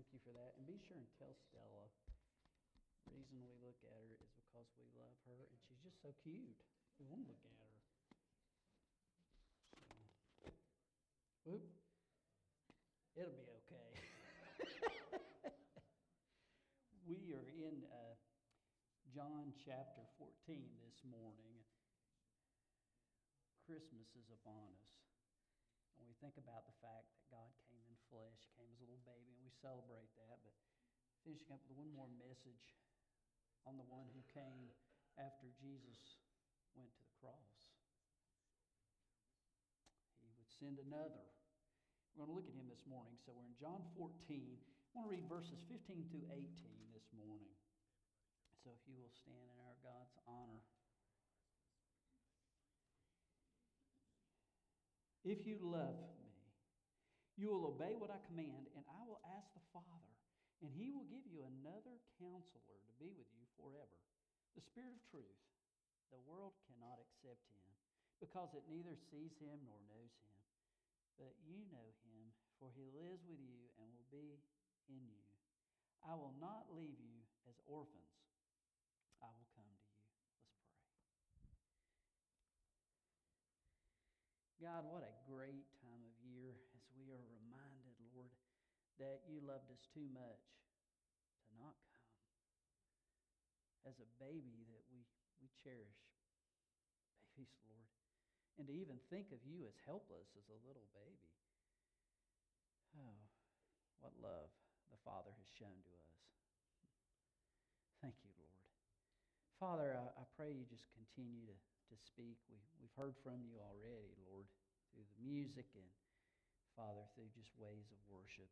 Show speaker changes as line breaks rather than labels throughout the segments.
thank you for that. And be sure and tell Stella. Reason we look at her is because we love her and she's just so cute. We want to look at her. So, whoop. It'll be okay. we are in uh, John chapter 14 this morning. Christmas is upon us. And we think about the fact that God came in flesh, came as a little baby, we celebrate that. But finishing up with one more message on the one who came after Jesus went to the cross. He would send another. We're going to look at him this morning. So we're in John 14. I want to read verses 15 through 18 this morning. So if you will stand in our God's honor. If you love you will obey what I command, and I will ask the Father, and he will give you another counselor to be with you forever the Spirit of truth. The world cannot accept him because it neither sees him nor knows him. But you know him, for he lives with you and will be in you. I will not leave you as orphans, I will come to you. Let's pray. God, what a great time of year as we are reminded, Lord, that you loved us too much to not come. As a baby that we, we cherish, babies, Lord, and to even think of you as helpless as a little baby. Oh, what love the Father has shown to us. Thank you, Lord. Father, I, I pray you just continue to to speak. We, we've heard from you already, Lord, through the music and, Father, through just ways of worship.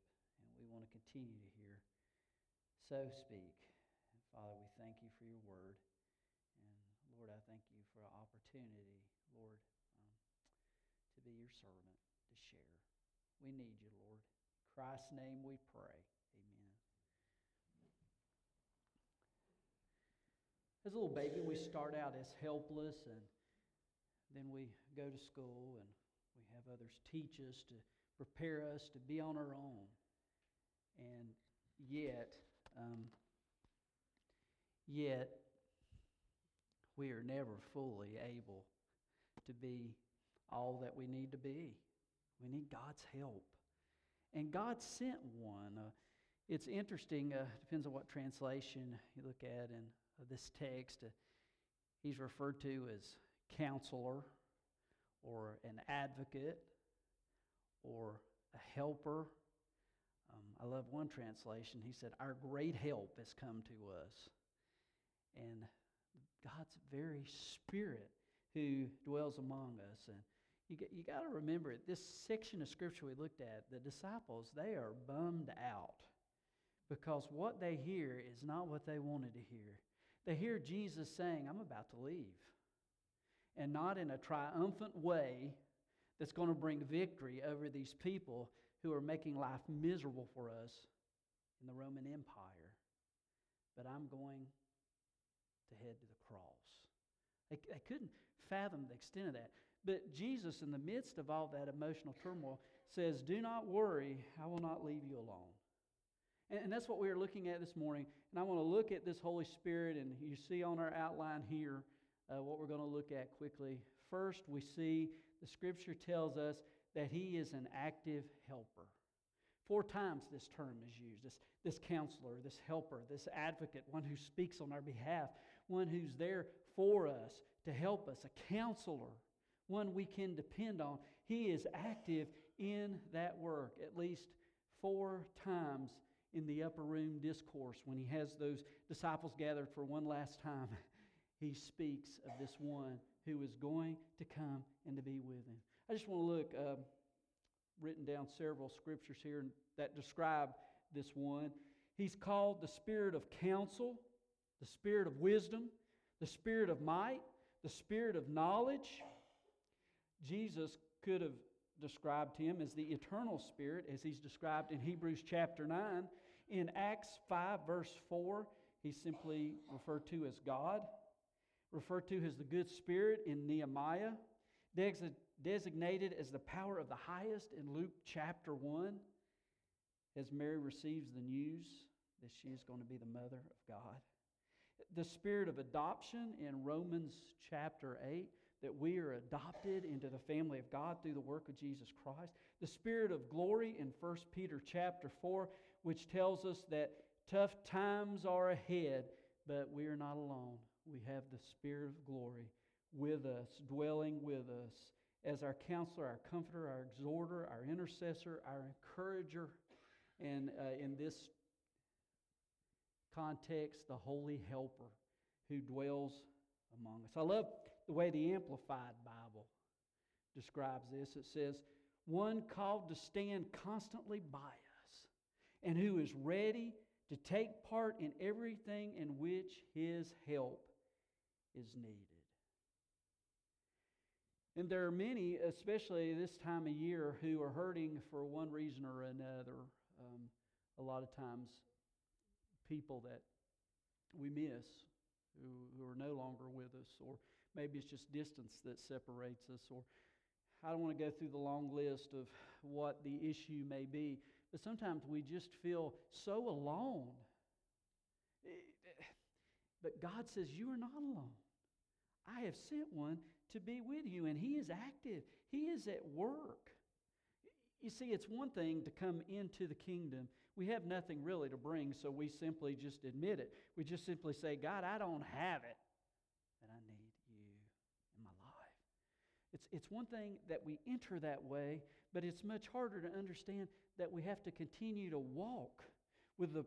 We want to continue to hear. So speak. Father, we thank you for your word. And Lord, I thank you for an opportunity, Lord, um, to be your servant, to share. We need you, Lord. In Christ's name we pray. Amen. As a little baby, we start out as helpless, and then we go to school, and we have others teach us to prepare us to be on our own. And yet, um, yet, we are never fully able to be all that we need to be. We need God's help. And God sent one. Uh, it's interesting, uh, depends on what translation you look at, in of this text, uh, he's referred to as counselor or an advocate or a helper. Um, I love one translation. He said, Our great help has come to us. And God's very spirit who dwells among us. And you, you got to remember, this section of scripture we looked at, the disciples, they are bummed out because what they hear is not what they wanted to hear. They hear Jesus saying, I'm about to leave. And not in a triumphant way that's going to bring victory over these people who are making life miserable for us in the Roman Empire. But I'm going to head to the cross. They, they couldn't fathom the extent of that. But Jesus, in the midst of all that emotional turmoil, says, Do not worry, I will not leave you alone. And, that's what we are looking at this morning. And I want to look at this Holy Spirit, and you see on our outline here uh, what we're going to look at quickly. First, we see the scripture tells us that He is an active helper. Four times this term is used this, this counselor, this helper, this advocate, one who speaks on our behalf, one who's there for us to help us, a counselor, one we can depend on. He is active in that work at least four times in the upper room discourse when he has those disciples gathered for one last time. He speaks of this one who is going to come and to be with him. I just want to look, uh, written down several scriptures here that describe this one. He's called the Spirit of counsel, the Spirit of wisdom, the Spirit of might, the Spirit of knowledge. Jesus could have described him as the eternal spirit, as he's described in Hebrews chapter 9. In Acts 5, verse 4, he's simply referred to as God, referred to as the good spirit in Nehemiah, designated as the power of the highest in Luke chapter 1. as Mary receives the news that she is going to be the mother of God. The spirit of adoption in Romans chapter 8, that we are adopted into the family of God through the work of Jesus Christ. The spirit of glory in 1 Peter chapter 4, which tells us that tough times are ahead, but we are not alone. We have the spirit of glory with us, dwelling with us as our counselor, our comforter, our exhorter, our intercessor, our encourager, and uh, in this context, the holy helper who dwells among us. I love the way the Amplified Bible describes this. It says, one called to stand constantly by us and who is ready to take part in everything in which his help is needed. And there are many, especially this time of year, who are hurting for one reason or another. Um, a lot of times, people that we miss who, who are no longer with us, or maybe it's just distance that separates us, or I don't want to go through the long list of what the issue may be, but sometimes we just feel so alone. But God says, You are not alone. I have sent one to be with you, and He is active, He is at work. You see, it's one thing to come into the kingdom. We have nothing really to bring, so we simply just admit it. We just simply say, God, I don't have it, and I need you in my life. It's, it's one thing that we enter that way, but it's much harder to understand that we have to continue to walk with the,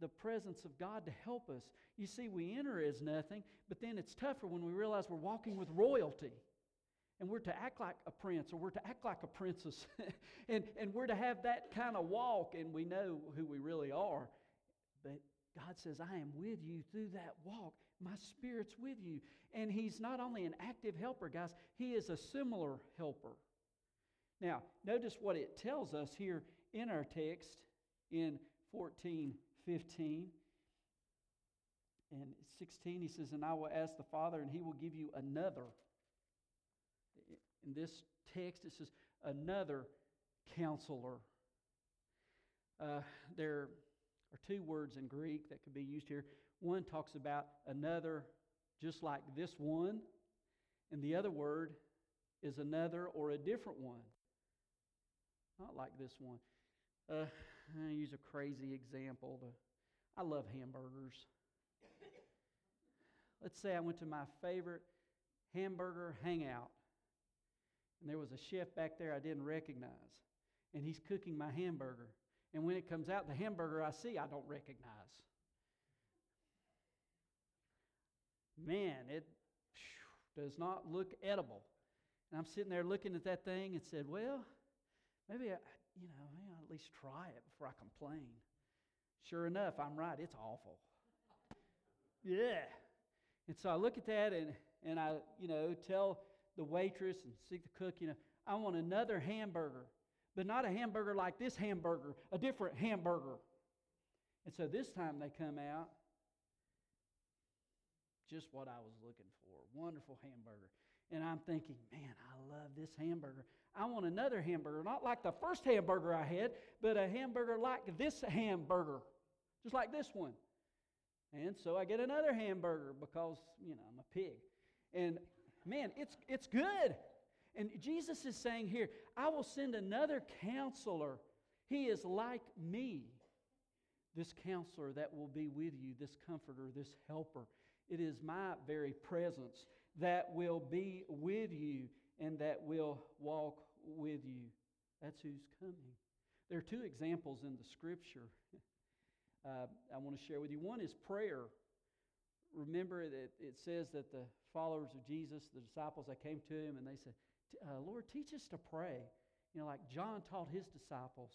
the presence of God to help us. You see, we enter as nothing, but then it's tougher when we realize we're walking with royalty. And we're to act like a prince or we're to act like a princess. And, and we're to have that kind of walk and we know who we really are. But god says i am with you through that walk. My spirit's with you. And he's not only an active helper guys he is a similar helper. Now notice what it tells us here in our text in 14 15 and 16 he says and i will ask the father and he will give you another in this text, it says another counselor. Uh, there are two words in Greek that could be used here. One talks about another just like this one, and the other word is another or a different one. Not like this one. Uh, I use a crazy example. I love hamburgers. Let's say I went to my favorite hamburger hangout and there was a chef back there I didn't recognize. And he's cooking my hamburger. And when it comes out, the hamburger I see, I don't recognize. Man, it does not look edible. And I'm sitting there looking at that thing and said, well, maybe I, you know, maybe I'll at least try it before I complain. Sure enough, I'm right. It's awful. Yeah. And so I look at that and, and I, you know, tell the waitress and see the cook, you know, I want another hamburger, but not a hamburger like this hamburger, a different hamburger. And so this time they come out, just what I was looking for. Wonderful hamburger. And I'm thinking, man, I love this hamburger. I want another hamburger, not like the first hamburger I had, but a hamburger like this hamburger, just like this one. And so I get another hamburger because, you know, I'm a pig. And man, it's, it's good. And Jesus is saying here, I will send another counselor. He is like me. This counselor that will be with you, this comforter, this helper. It is my very presence that will be with you and that will walk with you. That's who's coming. There are two examples in the scripture uh, I want to share with you. One is prayer. Remember that it says that the followers of Jesus, the disciples, they came to him and they said, uh, Lord, teach us to pray. You know, like John taught his disciples,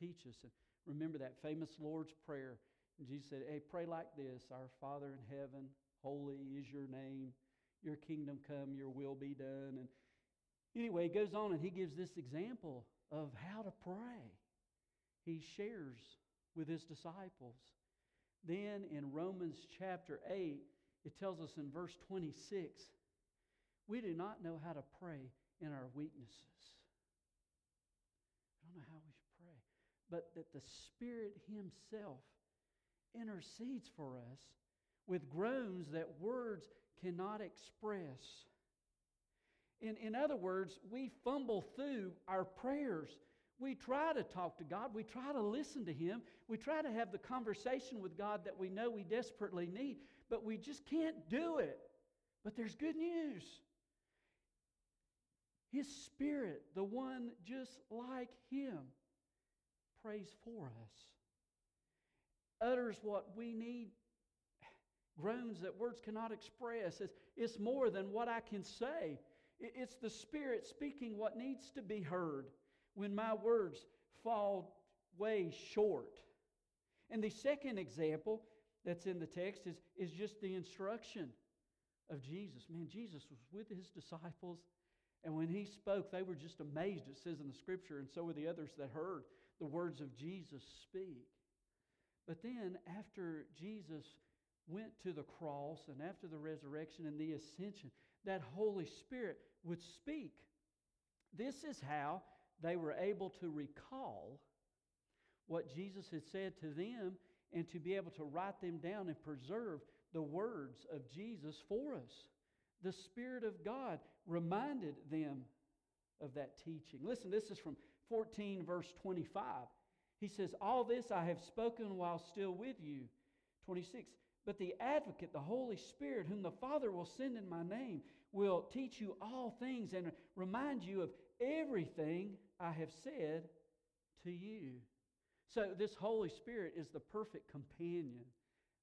teach us. And remember that famous Lord's Prayer. And Jesus said, Hey, pray like this Our Father in heaven, holy is your name. Your kingdom come, your will be done. And anyway, he goes on and he gives this example of how to pray. He shares with his disciples. Then in Romans chapter 8, it tells us in verse 26 we do not know how to pray in our weaknesses. We don't know how we should pray. but that the Spirit Himself intercedes for us with groans that words cannot express. In, in other words, we fumble through our prayers. We try to talk to God. We try to listen to Him. We try to have the conversation with God that we know we desperately need, but we just can't do it. But there's good news. His Spirit, the one just like Him, prays for us, utters what we need, groans that words cannot express. It's, it's more than what I can say. It's the Spirit speaking what needs to be heard when my words fall way short. And the second example that's in the text is, is just the instruction of Jesus. Man, Jesus was with his disciples, and when he spoke, they were just amazed, it says in the scripture, and so were the others that heard the words of Jesus speak. But then, after Jesus went to the cross and after the resurrection and the ascension, that Holy Spirit would speak. This is how they were able to recall what Jesus had said to them and to be able to write them down and preserve the words of Jesus for us. The Spirit of God reminded them of that teaching. Listen, this is from 14, verse 25. He says, All this I have spoken while still with you. 26. But the advocate, the Holy Spirit, whom the Father will send in my name, will teach you all things and remind you of everything I have said to you. So, this Holy Spirit is the perfect companion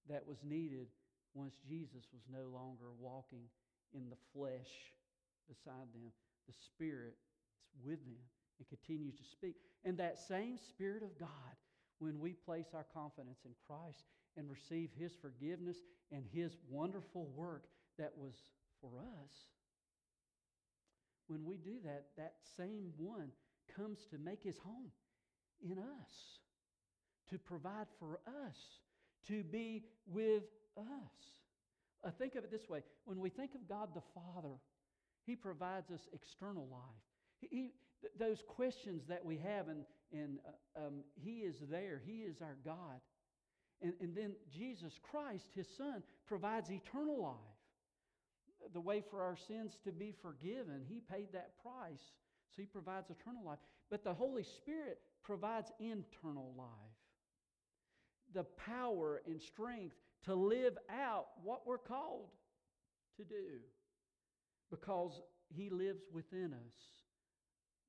that was needed once Jesus was no longer walking in the flesh beside them. The Spirit is with them and continues to speak. And that same Spirit of God, when we place our confidence in Christ and receive His forgiveness and His wonderful work that was for us, when we do that, that same one comes to make His home in us, to provide for us, to be with us. Uh, think of it this way when we think of God the Father, He provides us external life. He, he th- those questions that we have, and, and uh, um, He is there, He is our God. And, and then Jesus Christ, His Son, provides eternal life. The way for our sins to be forgiven, He paid that price. So He provides eternal life. But the Holy Spirit provides internal life the power and strength to live out what we're called to do because He lives within us.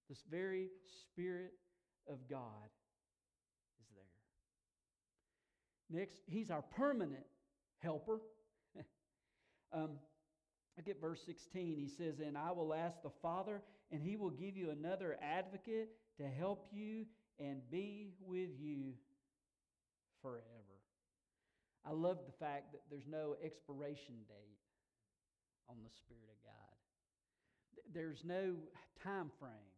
This very Spirit of God is there. Next, He's our permanent helper. um, I get verse 16. He says, And I will ask the Father, and He will give you another advocate to help you and be with you forever. I love the fact that there's no expiration date on the Spirit of God. There's no time frame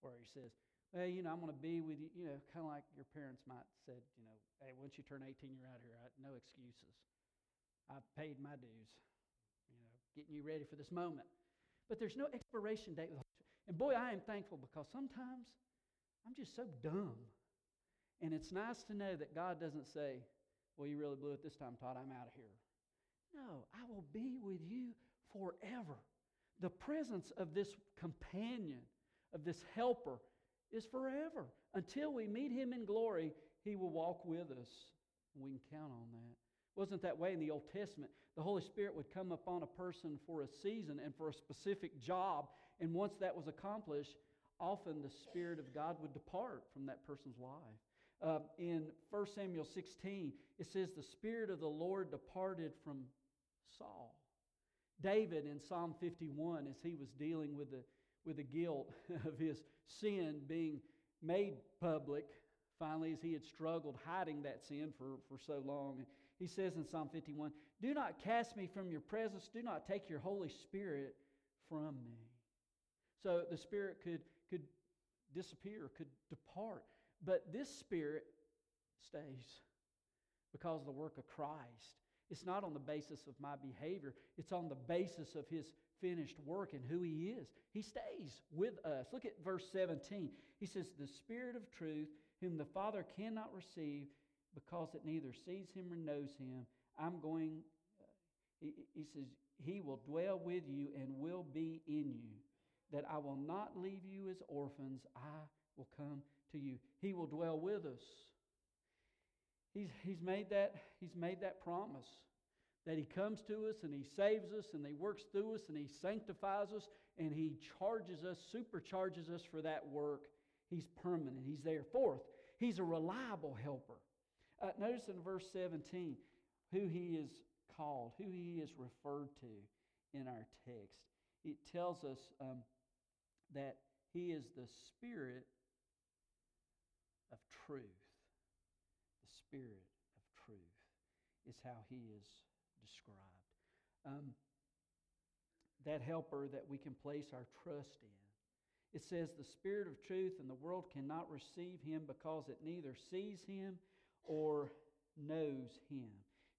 where He says, well, you know, I'm going to be with you, you know, kind of like your parents might said, you know, hey, once you turn 18, you're out here. I, no excuses. I've paid my dues, you know, getting you ready for this moment. But there's no expiration date. And boy, I am thankful because sometimes I'm just so dumb and it's nice to know that God doesn't say, Well, you really blew it this time, Todd. I'm out of here. No, I will be with you forever. The presence of this companion, of this helper, is forever. Until we meet him in glory, he will walk with us. We can count on that. Wasn't that way in the Old Testament. The Holy Spirit would come upon a person for a season and for a specific job. And once that was accomplished, often the Spirit of God would depart from that person's life. Uh, in 1 Samuel 16, it says, The Spirit of the Lord departed from Saul. David in Psalm 51, as he was dealing with the, with the guilt of his sin being made public, finally, as he had struggled hiding that sin for, for so long, he says in Psalm 51, Do not cast me from your presence, do not take your Holy Spirit from me. So the Spirit could, could disappear, could depart. But this spirit stays because of the work of Christ. It's not on the basis of my behavior, it's on the basis of his finished work and who he is. He stays with us. Look at verse 17. He says, The Spirit of truth whom the Father cannot receive because it neither sees him or knows him. I'm going, uh, he, he says, He will dwell with you and will be in you, that I will not leave you as orphans. I will come to you. He will dwell with us. He's, he's, made that, he's made that promise that He comes to us and He saves us and He works through us and He sanctifies us and He charges us, supercharges us for that work. He's permanent, He's there. Fourth, He's a reliable helper. Uh, notice in verse 17 who He is called, who He is referred to in our text. It tells us um, that He is the Spirit of truth. The Spirit of truth is how He is described. Um, that helper that we can place our trust in. It says, The Spirit of truth and the world cannot receive him because it neither sees him or knows him.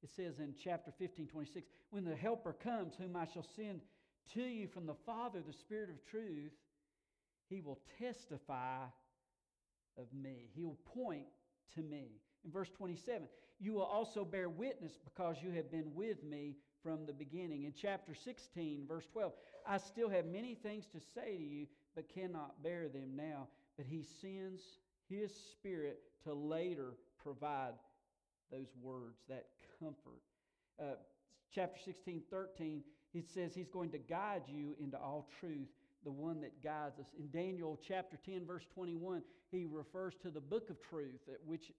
It says in chapter 15, 26, When the helper comes, whom I shall send to you from the Father, the Spirit of truth, he will testify of me. He will point to me. In verse 27, you will also bear witness because you have been with me from the beginning. In chapter 16, verse 12, I still have many things to say to you, but cannot bear them now. But he sends his spirit to later provide those words, that comfort. Uh, chapter 16, 13, it says he's going to guide you into all truth, the one that guides us. In Daniel chapter 10, verse 21, he refers to the book of truth, which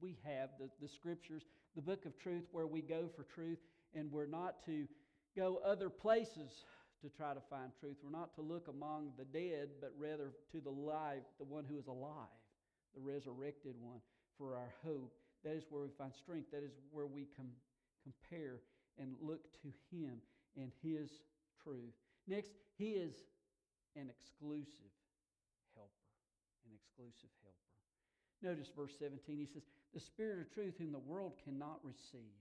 we have, the, the scriptures, the book of truth, where we go for truth, and we're not to go other places to try to find truth. We're not to look among the dead, but rather to the live, the one who is alive, the resurrected one, for our hope. That is where we find strength. That is where we com- compare and look to Him and His truth. Next, He is an exclusive helper. An exclusive helper. Notice verse 17. He says, The Spirit of truth, whom the world cannot receive,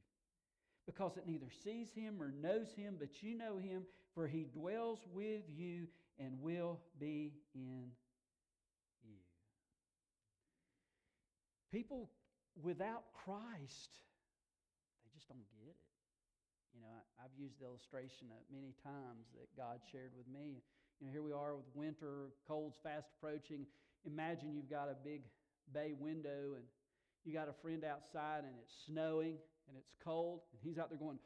because it neither sees him or knows him, but you know him, for he dwells with you and will be in you. People without Christ, they just don't get it. You know, I, have used the illustration many times that God shared with me. You know, here we are with winter, cold's fast approaching. Imagine you've got a big bay window and you got a friend outside and it's snowing and it's cold and he's out there going,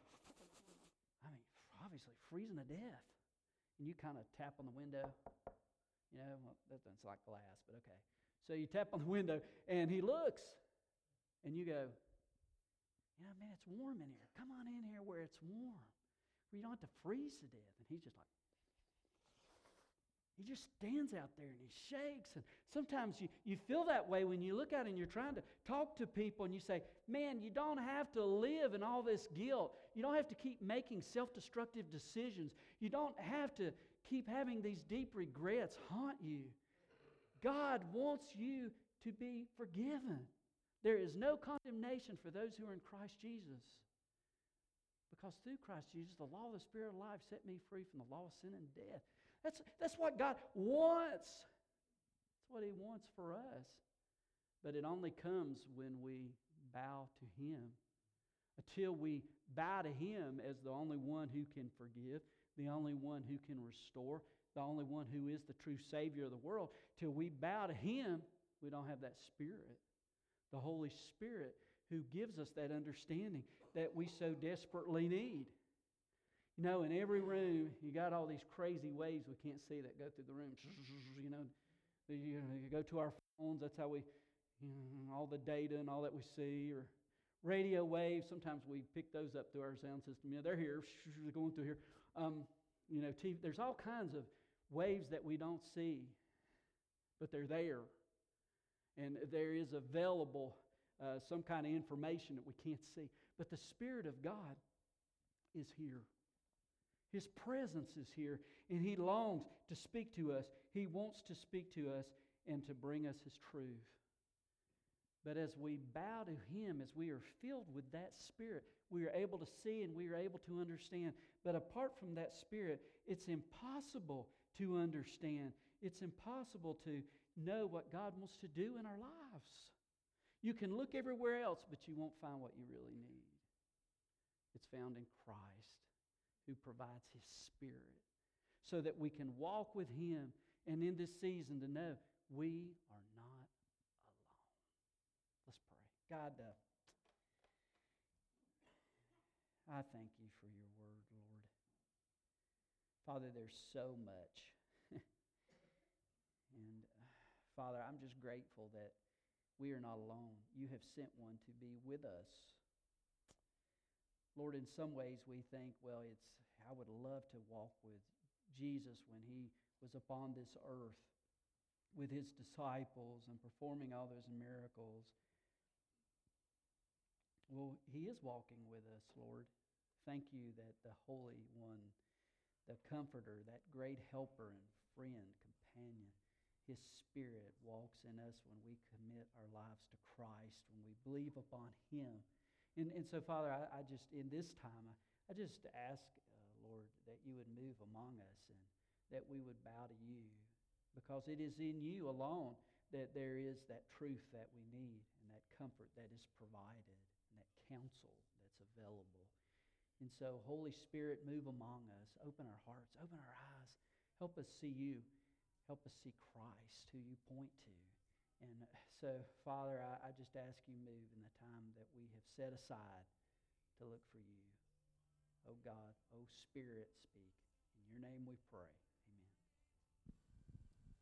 obviously freezing to death. And you kind of tap on the window. You know, well, that's like glass, but okay. So you tap on the window and he looks and you go, you know, man, it's warm in here. Come on in here where it's warm, where you don't have to freeze to death. And he's just like, he just stands out there and he shakes. And sometimes you, you feel that way when you look out and you're trying to talk to people and you say, Man, you don't have to live in all this guilt. You don't have to keep making self destructive decisions. You don't have to keep having these deep regrets haunt you. God wants you to be forgiven. There is no condemnation for those who are in Christ Jesus. Because through Christ Jesus, the law of the Spirit of life set me free from the law of sin and death. That's, that's what God wants. That's what He wants for us. But it only comes when we bow to Him. Until we bow to Him as the only one who can forgive, the only one who can restore, the only one who is the true Savior of the world, till we bow to Him, we don't have that Spirit, the Holy Spirit, who gives us that understanding that we so desperately need. You know, in every room, you got all these crazy waves we can't see that go through the room. You know, you, go to our phones, that's how we, you know, all the data and all that we see, or radio waves. Sometimes we pick those up through our sound system. You know, they're here, they're going through here. Um, you know, TV, there's all kinds of waves that we don't see, but they're there. And there is available uh, some kind of information that we can't see. But the Spirit of God is here. His presence is here, and He longs to speak to us. He wants to speak to us and to bring us His truth. But as we bow to Him, as we are filled with that Spirit, we are able to see and we are able to understand. But apart from that Spirit, it's impossible to understand. It's impossible to know what God wants to do in our lives. You can look everywhere else, but you won't find what you really need. It's found in Christ, who provides His Spirit, so that we can walk with Him and in this season to know we are not alone. Let's pray. God, uh, I thank you for your word, Lord. Father, there's so much. and uh, Father, I'm just grateful that we are not alone. You have sent one to be with us. Lord, in some ways we think, well, it's I would love to walk with Jesus when he was upon this earth with his disciples and performing all those miracles. Well, he is walking with us, Lord. Thank you that the Holy One, the Comforter, that great helper and friend, companion, His Spirit walks in us when we commit our lives to Christ, when we believe upon Him. And, and so, Father, I, I just, in this time, I, I just ask, uh, Lord, that you would move among us and that we would bow to you because it is in you alone that there is that truth that we need and that comfort that is provided and that counsel that's available. And so, Holy Spirit, move among us. Open our hearts, open our eyes. Help us see you. Help us see Christ, who you point to. And so, Father, I, I just ask you move in the time that we have set aside to look for you. Oh God, oh Spirit, speak. In your name we pray.